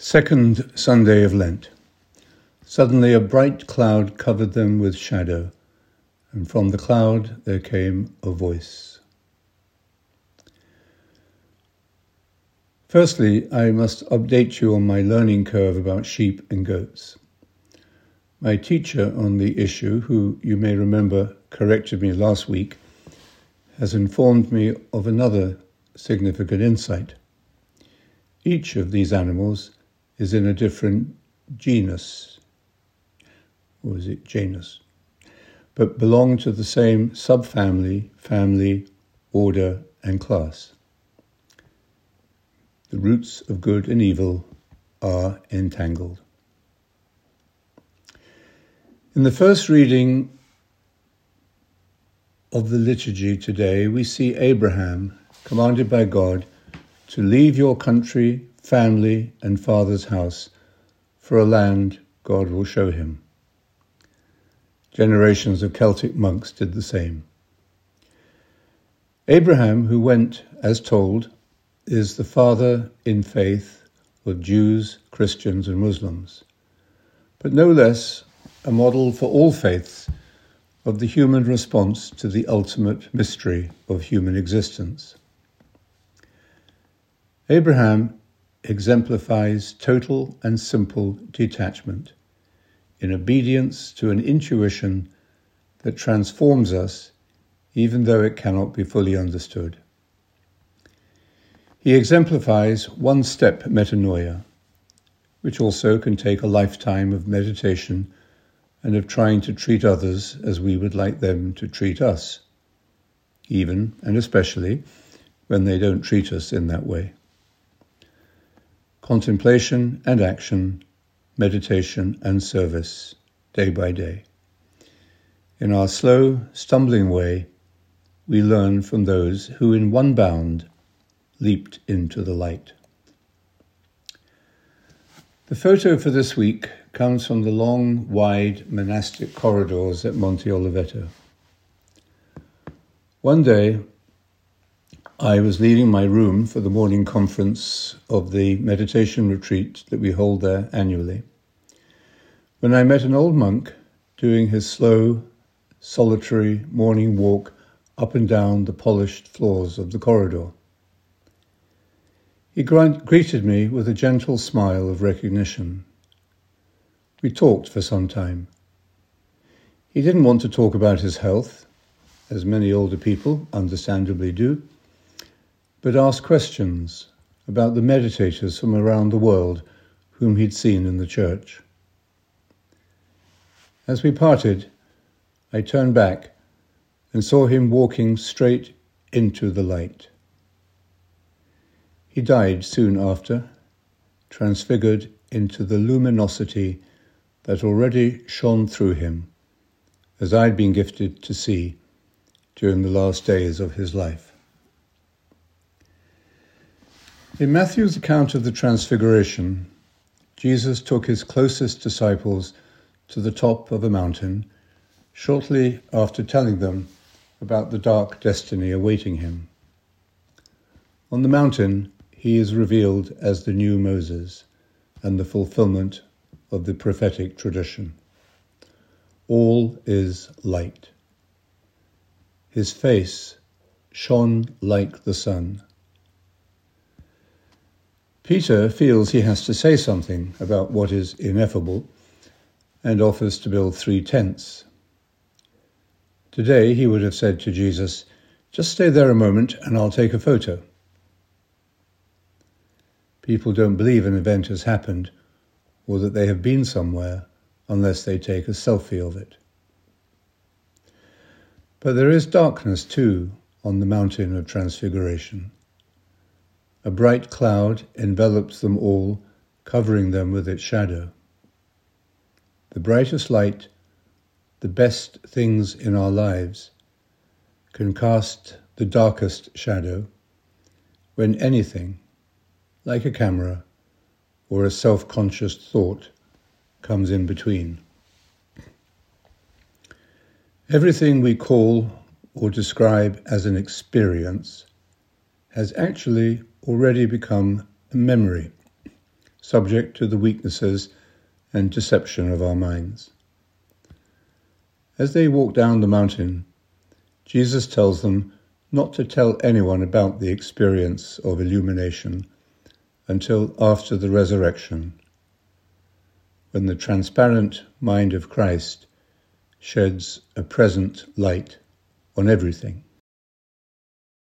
Second Sunday of Lent. Suddenly a bright cloud covered them with shadow, and from the cloud there came a voice. Firstly, I must update you on my learning curve about sheep and goats. My teacher on the issue, who you may remember corrected me last week, has informed me of another significant insight. Each of these animals is in a different genus, or is it genus, but belong to the same subfamily, family, order, and class. The roots of good and evil are entangled. In the first reading of the liturgy today, we see Abraham commanded by God to leave your country, family, and father's house for a land God will show him. Generations of Celtic monks did the same. Abraham, who went as told, is the father in faith of Jews, Christians, and Muslims, but no less a model for all faiths of the human response to the ultimate mystery of human existence. Abraham exemplifies total and simple detachment in obedience to an intuition that transforms us even though it cannot be fully understood. He exemplifies one step metanoia, which also can take a lifetime of meditation and of trying to treat others as we would like them to treat us, even and especially when they don't treat us in that way contemplation and action, meditation and service, day by day. In our slow, stumbling way, we learn from those who, in one bound, leaped into the light. The photo for this week comes from the long, wide monastic corridors at Monte Oliveto. One day, I was leaving my room for the morning conference of the meditation retreat that we hold there annually when I met an old monk doing his slow, solitary morning walk up and down the polished floors of the corridor. He greeted me with a gentle smile of recognition. We talked for some time. He didn't want to talk about his health, as many older people understandably do but asked questions about the meditators from around the world whom he'd seen in the church. As we parted, I turned back and saw him walking straight into the light. He died soon after, transfigured into the luminosity that already shone through him, as I'd been gifted to see during the last days of his life. In Matthew's account of the Transfiguration, Jesus took his closest disciples to the top of a mountain shortly after telling them about the dark destiny awaiting him. On the mountain, he is revealed as the new Moses and the fulfillment of the prophetic tradition. All is light. His face shone like the sun Peter feels he has to say something about what is ineffable and offers to build three tents. Today he would have said to Jesus, Just stay there a moment and I'll take a photo. People don't believe an event has happened or that they have been somewhere unless they take a selfie of it. But there is darkness too on the mountain of transfiguration. A bright cloud envelops them all, covering them with its shadow. The brightest light, the best things in our lives, can cast the darkest shadow when anything, like a camera or a self conscious thought, comes in between. Everything we call or describe as an experience has actually already become a memory, subject to the weaknesses and deception of our minds. As they walk down the mountain, Jesus tells them not to tell anyone about the experience of illumination until after the resurrection, when the transparent mind of Christ sheds a present light on everything.